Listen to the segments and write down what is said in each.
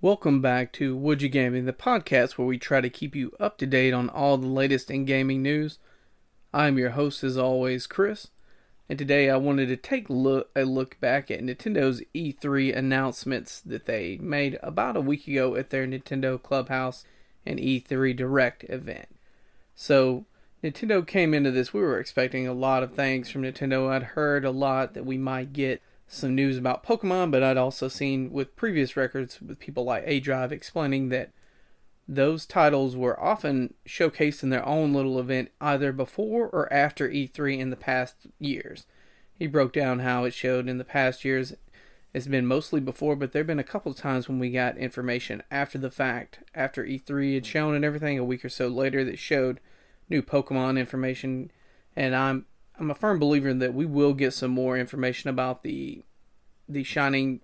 Welcome back to Would You Gaming, the podcast where we try to keep you up to date on all the latest in gaming news. I'm your host, as always, Chris, and today I wanted to take look, a look back at Nintendo's E3 announcements that they made about a week ago at their Nintendo Clubhouse and E3 Direct event. So, Nintendo came into this, we were expecting a lot of things from Nintendo. I'd heard a lot that we might get some news about Pokemon, but I'd also seen with previous records with people like A Drive explaining that those titles were often showcased in their own little event either before or after E3 in the past years. He broke down how it showed in the past years. It's been mostly before, but there have been a couple of times when we got information after the fact, after E3 had shown and everything, a week or so later that showed new Pokemon information. And I'm I'm a firm believer in that we will get some more information about the the shining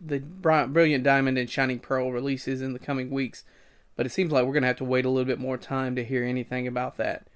the brilliant diamond and shining pearl releases in the coming weeks. But it seems like we're going to have to wait a little bit more time to hear anything about that.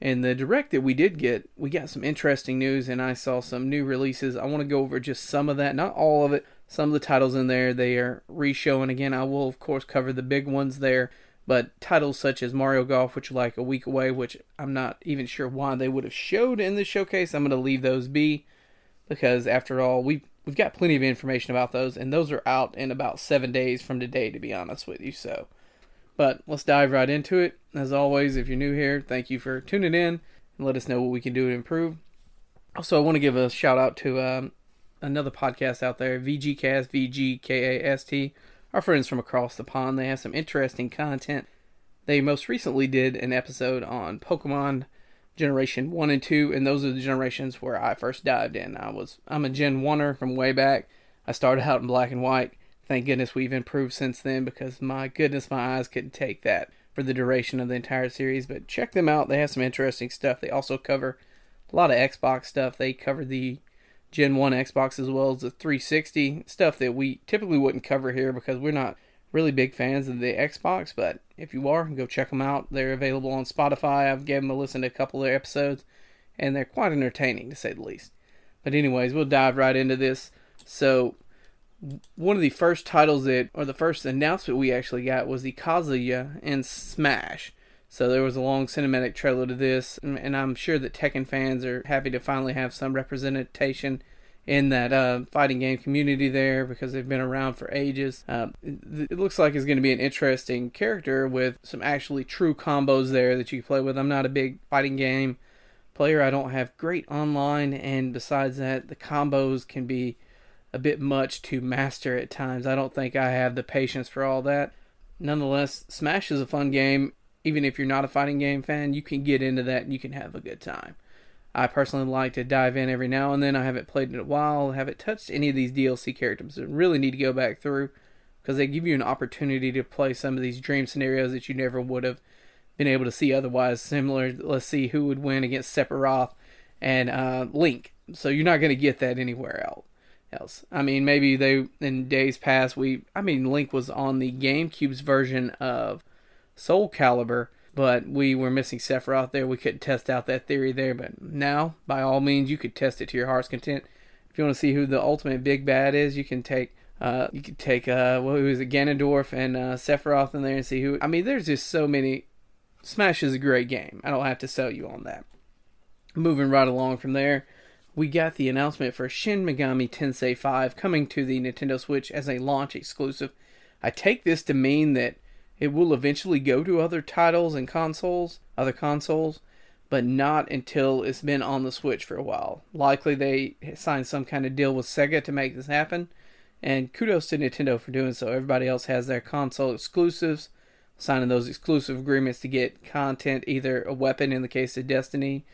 And the direct that we did get we got some interesting news and i saw some new releases. I want to go over just some of that not all of it some of the titles in there. They are re-showing again. I will of course cover the big ones there but titles such as Mario Golf, which are like a week away, which I'm not even sure why they would have showed in the showcase, I'm going to leave those be because after all, we we've got plenty of information about those, and those are out in about seven days from today, to be honest with you. So, but let's dive right into it. As always, if you're new here, thank you for tuning in and let us know what we can do to improve. Also, I want to give a shout out to um, another podcast out there, VGCast, VGKAST our friends from across the pond. They have some interesting content. They most recently did an episode on Pokemon Generation 1 and 2, and those are the generations where I first dived in. I was I'm a Gen 1er from way back. I started out in black and white. Thank goodness we've improved since then because my goodness my eyes couldn't take that for the duration of the entire series. But check them out. They have some interesting stuff. They also cover a lot of Xbox stuff. They cover the Gen 1 Xbox as well as the 360 stuff that we typically wouldn't cover here because we're not really big fans of the Xbox. But if you are, go check them out. They're available on Spotify. I've given them a listen to a couple of their episodes, and they're quite entertaining to say the least. But anyways, we'll dive right into this. So one of the first titles that, or the first announcement we actually got was the Kazuya in Smash. So there was a long cinematic trailer to this, and I'm sure that Tekken fans are happy to finally have some representation in that uh, fighting game community there because they've been around for ages. Uh, it looks like it's going to be an interesting character with some actually true combos there that you can play with. I'm not a big fighting game player. I don't have great online, and besides that, the combos can be a bit much to master at times. I don't think I have the patience for all that. Nonetheless, Smash is a fun game even if you're not a fighting game fan, you can get into that and you can have a good time. I personally like to dive in every now and then. I haven't played in a while, haven't touched any of these DLC characters. Really need to go back through because they give you an opportunity to play some of these dream scenarios that you never would have been able to see otherwise. Similar, let's see who would win against Sephiroth and uh, Link. So you're not going to get that anywhere else. Else, I mean, maybe they in days past we. I mean, Link was on the GameCube's version of Soul Calibur, but we were missing Sephiroth there. We couldn't test out that theory there, but now, by all means, you could test it to your heart's content. If you want to see who the ultimate big bad is, you can take uh, you could take uh, was it, Ganondorf and uh, Sephiroth in there and see who. I mean, there's just so many. Smash is a great game. I don't have to sell you on that. Moving right along from there, we got the announcement for Shin Megami Tensei 5 coming to the Nintendo Switch as a launch exclusive. I take this to mean that it will eventually go to other titles and consoles, other consoles, but not until it's been on the Switch for a while. Likely they signed some kind of deal with Sega to make this happen, and kudos to Nintendo for doing so. Everybody else has their console exclusives, signing those exclusive agreements to get content, either a weapon in the case of Destiny,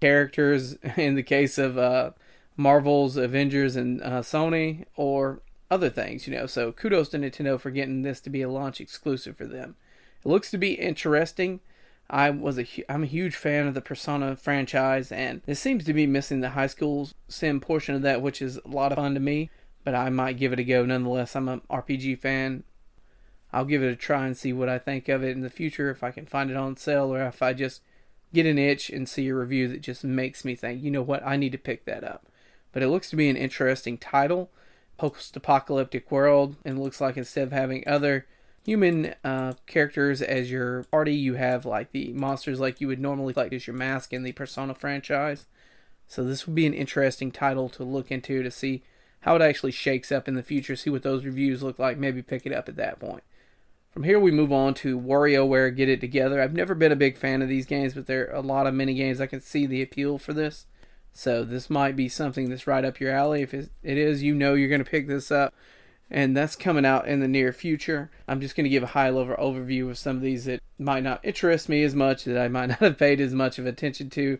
characters in the case of uh, Marvel's Avengers and uh, Sony, or other things, you know. So kudos to Nintendo for getting this to be a launch exclusive for them. It looks to be interesting. I was a I'm a huge fan of the Persona franchise, and it seems to be missing the high school sim portion of that, which is a lot of fun to me. But I might give it a go nonetheless. I'm an RPG fan. I'll give it a try and see what I think of it in the future if I can find it on sale or if I just get an itch and see a review that just makes me think, you know what, I need to pick that up. But it looks to be an interesting title post apocalyptic world. And it looks like instead of having other human uh, characters as your party, you have like the monsters like you would normally like as your mask in the Persona franchise. So this would be an interesting title to look into to see how it actually shakes up in the future, see what those reviews look like, maybe pick it up at that point. From here, we move on to WarioWare Get It Together. I've never been a big fan of these games, but there are a lot of mini games. I can see the appeal for this. So this might be something that's right up your alley. If it is, you know you're going to pick this up. And that's coming out in the near future. I'm just going to give a high level overview of some of these that might not interest me as much, that I might not have paid as much of attention to.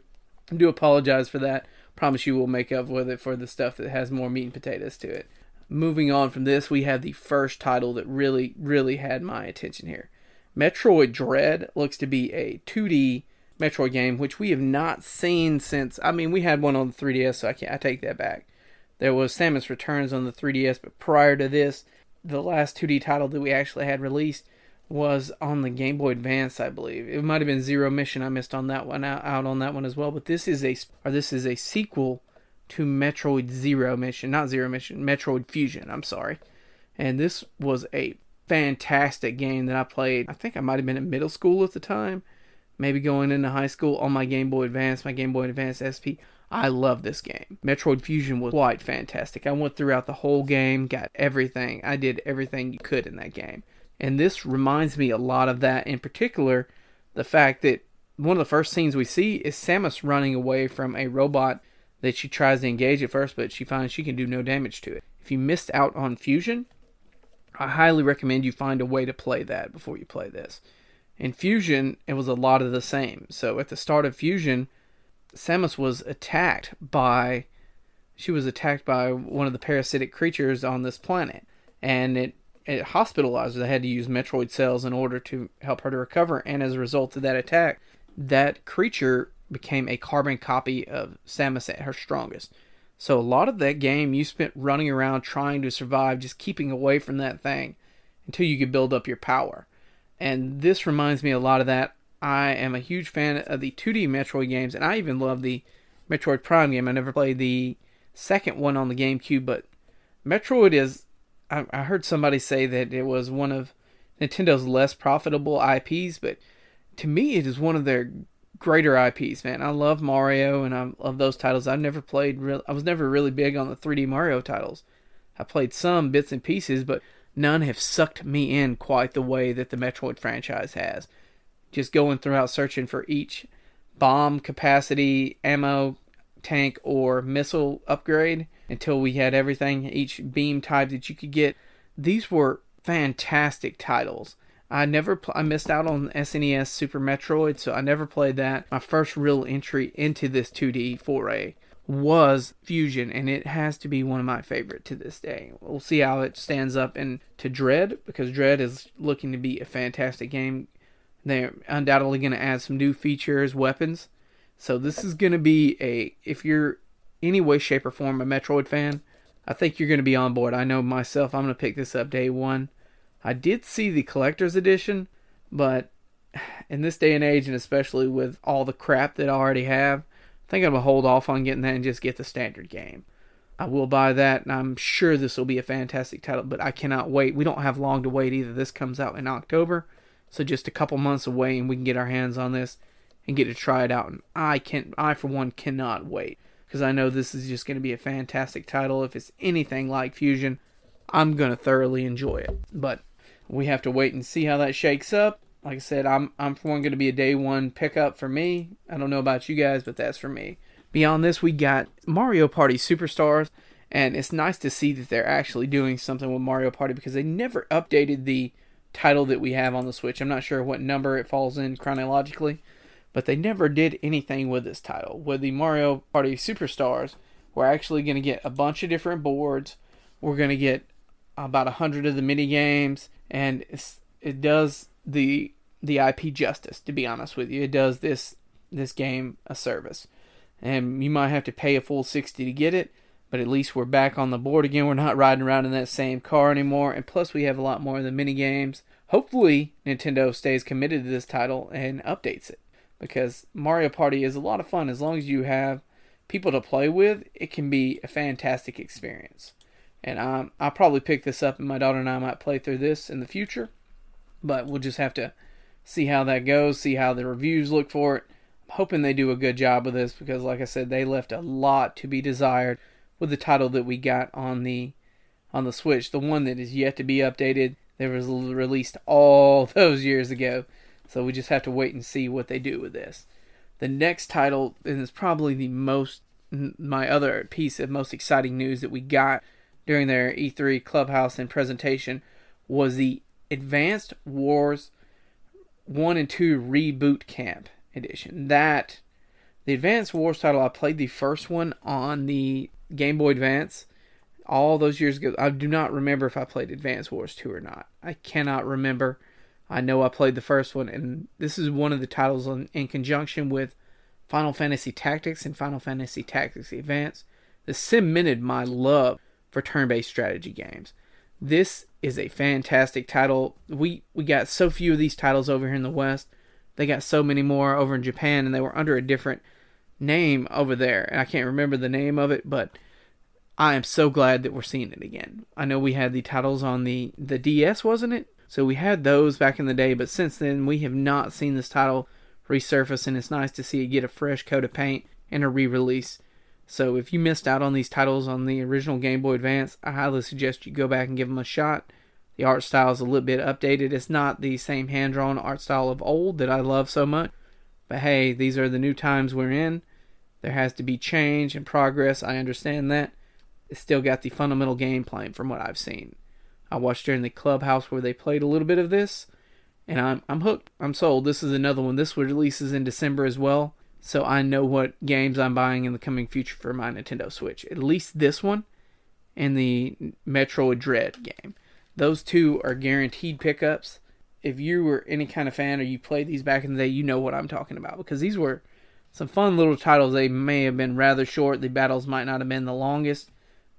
I do apologize for that. Promise you we'll make up with it for the stuff that has more meat and potatoes to it moving on from this, we have the first title that really, really had my attention here. Metroid Dread looks to be a 2D Metroid game, which we have not seen since. I mean, we had one on the 3DS, so I can't. I take that back. There was Samus Returns on the 3DS, but prior to this, the last 2D title that we actually had released was on the Game Boy Advance, I believe. It might have been Zero Mission. I missed on that one out, out on that one as well. But this is a or this is a sequel to Metroid Zero Mission, not Zero Mission, Metroid Fusion. I'm sorry. And this was a fantastic game that I played. I think I might have been in middle school at the time, maybe going into high school on my Game Boy Advance, my Game Boy Advance SP. I love this game. Metroid Fusion was quite fantastic. I went throughout the whole game, got everything. I did everything you could in that game. And this reminds me a lot of that, in particular, the fact that one of the first scenes we see is Samus running away from a robot that she tries to engage at first, but she finds she can do no damage to it. If you missed out on Fusion, I highly recommend you find a way to play that before you play this. In Fusion, it was a lot of the same. So at the start of Fusion, Samus was attacked by she was attacked by one of the parasitic creatures on this planet, and it it hospitalized her. They had to use Metroid cells in order to help her to recover. And as a result of that attack, that creature became a carbon copy of Samus at her strongest. So a lot of that game you spent running around trying to survive, just keeping away from that thing until you could build up your power. And this reminds me a lot of that. I am a huge fan of the 2D Metroid games, and I even love the Metroid Prime game. I never played the second one on the GameCube, but Metroid is. I, I heard somebody say that it was one of Nintendo's less profitable IPs, but to me, it is one of their greater IPs, man. I love Mario and I love those titles. I've never played real I was never really big on the 3D Mario titles. I played some bits and pieces, but none have sucked me in quite the way that the Metroid franchise has. Just going throughout searching for each bomb capacity, ammo tank or missile upgrade until we had everything, each beam type that you could get. These were fantastic titles. I never pl- I missed out on SNES Super Metroid, so I never played that. My first real entry into this 2D foray was Fusion, and it has to be one of my favorite to this day. We'll see how it stands up in to Dread because Dread is looking to be a fantastic game. They're undoubtedly going to add some new features, weapons. So this is going to be a if you're any way, shape, or form a Metroid fan, I think you're going to be on board. I know myself, I'm going to pick this up day one. I did see the collector's edition, but in this day and age, and especially with all the crap that I already have, think I'm gonna hold off on getting that and just get the standard game. I will buy that, and I'm sure this will be a fantastic title. But I cannot wait. We don't have long to wait either. This comes out in October, so just a couple months away, and we can get our hands on this and get to try it out. And I can't—I for one, cannot wait because I know this is just going to be a fantastic title. If it's anything like Fusion, I'm going to thoroughly enjoy it. But we have to wait and see how that shakes up. Like I said, I'm I'm for one going to be a day one pickup for me. I don't know about you guys, but that's for me. Beyond this, we got Mario Party Superstars, and it's nice to see that they're actually doing something with Mario Party because they never updated the title that we have on the Switch. I'm not sure what number it falls in chronologically, but they never did anything with this title. With the Mario Party Superstars, we're actually going to get a bunch of different boards. We're going to get about a hundred of the mini games and it does the the IP justice. To be honest with you, it does this this game a service, and you might have to pay a full sixty to get it, but at least we're back on the board again. We're not riding around in that same car anymore, and plus we have a lot more of the mini games. Hopefully, Nintendo stays committed to this title and updates it because Mario Party is a lot of fun as long as you have people to play with. It can be a fantastic experience. And um, I'll probably pick this up, and my daughter and I might play through this in the future. But we'll just have to see how that goes, see how the reviews look for it. I'm hoping they do a good job with this because, like I said, they left a lot to be desired with the title that we got on the on the Switch. The one that is yet to be updated, that was released all those years ago. So we just have to wait and see what they do with this. The next title, and it's probably the most my other piece of most exciting news that we got during their E3 clubhouse and presentation was the Advanced Wars 1 and 2 Reboot Camp edition. That the Advanced Wars title I played the first one on the Game Boy Advance all those years ago. I do not remember if I played Advanced Wars 2 or not. I cannot remember. I know I played the first one, and this is one of the titles on, in conjunction with Final Fantasy Tactics and Final Fantasy Tactics Advance that cemented my love for turn-based strategy games. This is a fantastic title. We we got so few of these titles over here in the West. They got so many more over in Japan, and they were under a different name over there. And I can't remember the name of it, but I am so glad that we're seeing it again. I know we had the titles on the the DS, wasn't it? So we had those back in the day, but since then we have not seen this title resurface, and it's nice to see it get a fresh coat of paint and a re-release. So if you missed out on these titles on the original Game Boy Advance, I highly suggest you go back and give them a shot. The art style is a little bit updated. It's not the same hand drawn art style of old that I love so much. But hey, these are the new times we're in. There has to be change and progress. I understand that. It's still got the fundamental gameplay from what I've seen. I watched during the clubhouse where they played a little bit of this, and I'm I'm hooked. I'm sold. This is another one. This releases in December as well so I know what games I'm buying in the coming future for my Nintendo Switch. At least this one and the Metroid Dread game. Those two are guaranteed pickups. If you were any kind of fan or you played these back in the day, you know what I'm talking about because these were some fun little titles. They may have been rather short, the battles might not have been the longest,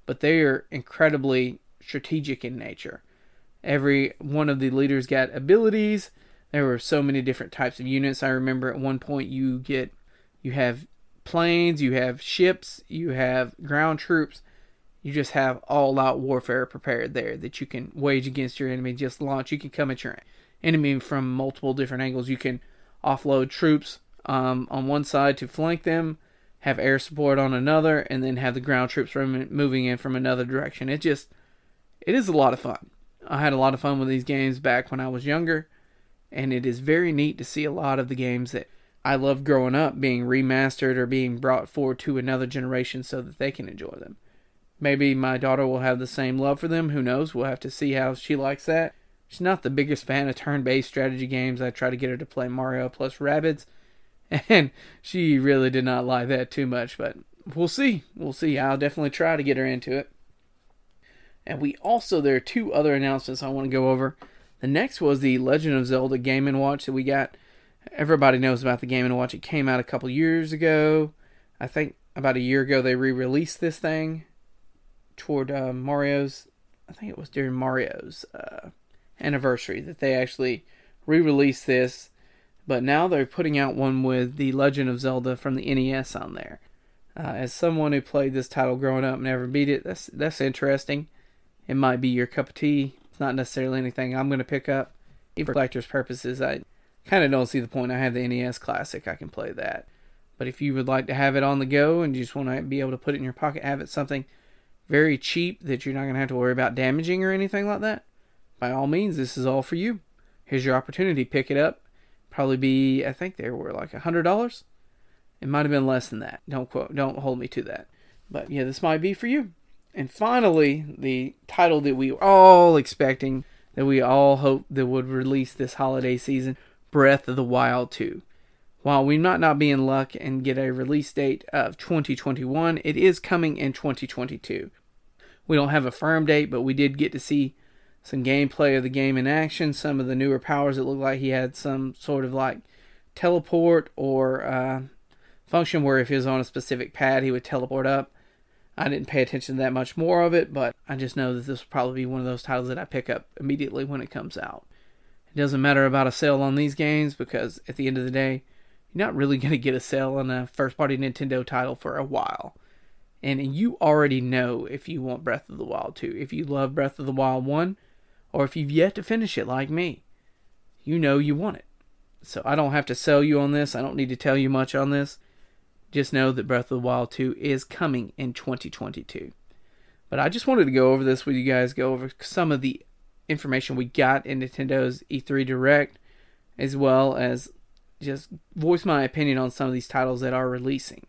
but they are incredibly strategic in nature. Every one of the leaders got abilities. There were so many different types of units. I remember at one point you get you have planes, you have ships, you have ground troops. You just have all out warfare prepared there that you can wage against your enemy. Just launch. You can come at your enemy from multiple different angles. You can offload troops um, on one side to flank them, have air support on another, and then have the ground troops moving in from another direction. It just, it is a lot of fun. I had a lot of fun with these games back when I was younger, and it is very neat to see a lot of the games that I love growing up being remastered or being brought forward to another generation so that they can enjoy them. Maybe my daughter will have the same love for them. Who knows? We'll have to see how she likes that. She's not the biggest fan of turn based strategy games. I try to get her to play Mario plus Rabbids, and she really did not like that too much, but we'll see. We'll see. I'll definitely try to get her into it. And we also, there are two other announcements I want to go over. The next was the Legend of Zelda Game & Watch that we got everybody knows about the Game and Watch. It came out a couple years ago. I think about a year ago they re-released this thing toward uh, Mario's. I think it was during Mario's uh, anniversary that they actually re-released this. But now they're putting out one with the Legend of Zelda from the NES on there. Uh, as someone who played this title growing up and never beat it, that's that's interesting. It might be your cup of tea. It's not necessarily anything I'm going to pick up. Even for collector's purposes, I kind of don't see the point. I have the NES Classic, I can play that. But if you would like to have it on the go and you just want to be able to put it in your pocket, have it something very cheap that you're not going to have to worry about damaging or anything like that, by all means, this is all for you. Here's your opportunity. Pick it up. Probably be, I think they were like a hundred dollars. It might have been less than that. Don't quote. Don't hold me to that. But yeah, this might be for you. And finally, the title that we were all expecting, that we all hoped that would release this holiday season, Breath of the Wild 2. While we might not be in luck and get a release date of 2021, it is coming in 2022. We don't have a firm date, but we did get to see some gameplay of the game in action. Some of the newer powers, it looked like he had some sort of like teleport or uh, function where if he was on a specific pad, he would teleport up. I didn't pay attention to that much more of it, but I just know that this will probably be one of those titles that I pick up immediately when it comes out. It doesn't matter about a sale on these games because at the end of the day, you're not really going to get a sale on a first party Nintendo title for a while. And you already know if you want Breath of the Wild 2. If you love Breath of the Wild 1, or if you've yet to finish it like me, you know you want it. So I don't have to sell you on this. I don't need to tell you much on this. Just know that Breath of the Wild 2 is coming in 2022. But I just wanted to go over this with you guys, go over some of the information we got in Nintendo's E3 Direct, as well as just voice my opinion on some of these titles that are releasing.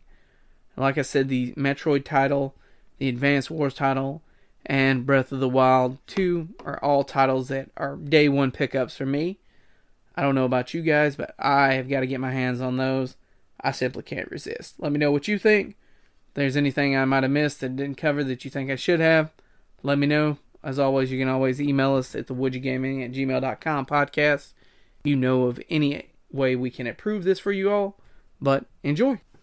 Like I said, the Metroid title, the Advance Wars title, and Breath of the Wild 2 are all titles that are day one pickups for me. I don't know about you guys, but I have got to get my hands on those. I simply can't resist. Let me know what you think. If there's anything I might have missed that didn't cover that you think I should have, let me know. As always, you can always email us at the woodgygaming at gmail.com podcast. You know of any way we can improve this for you all, but enjoy.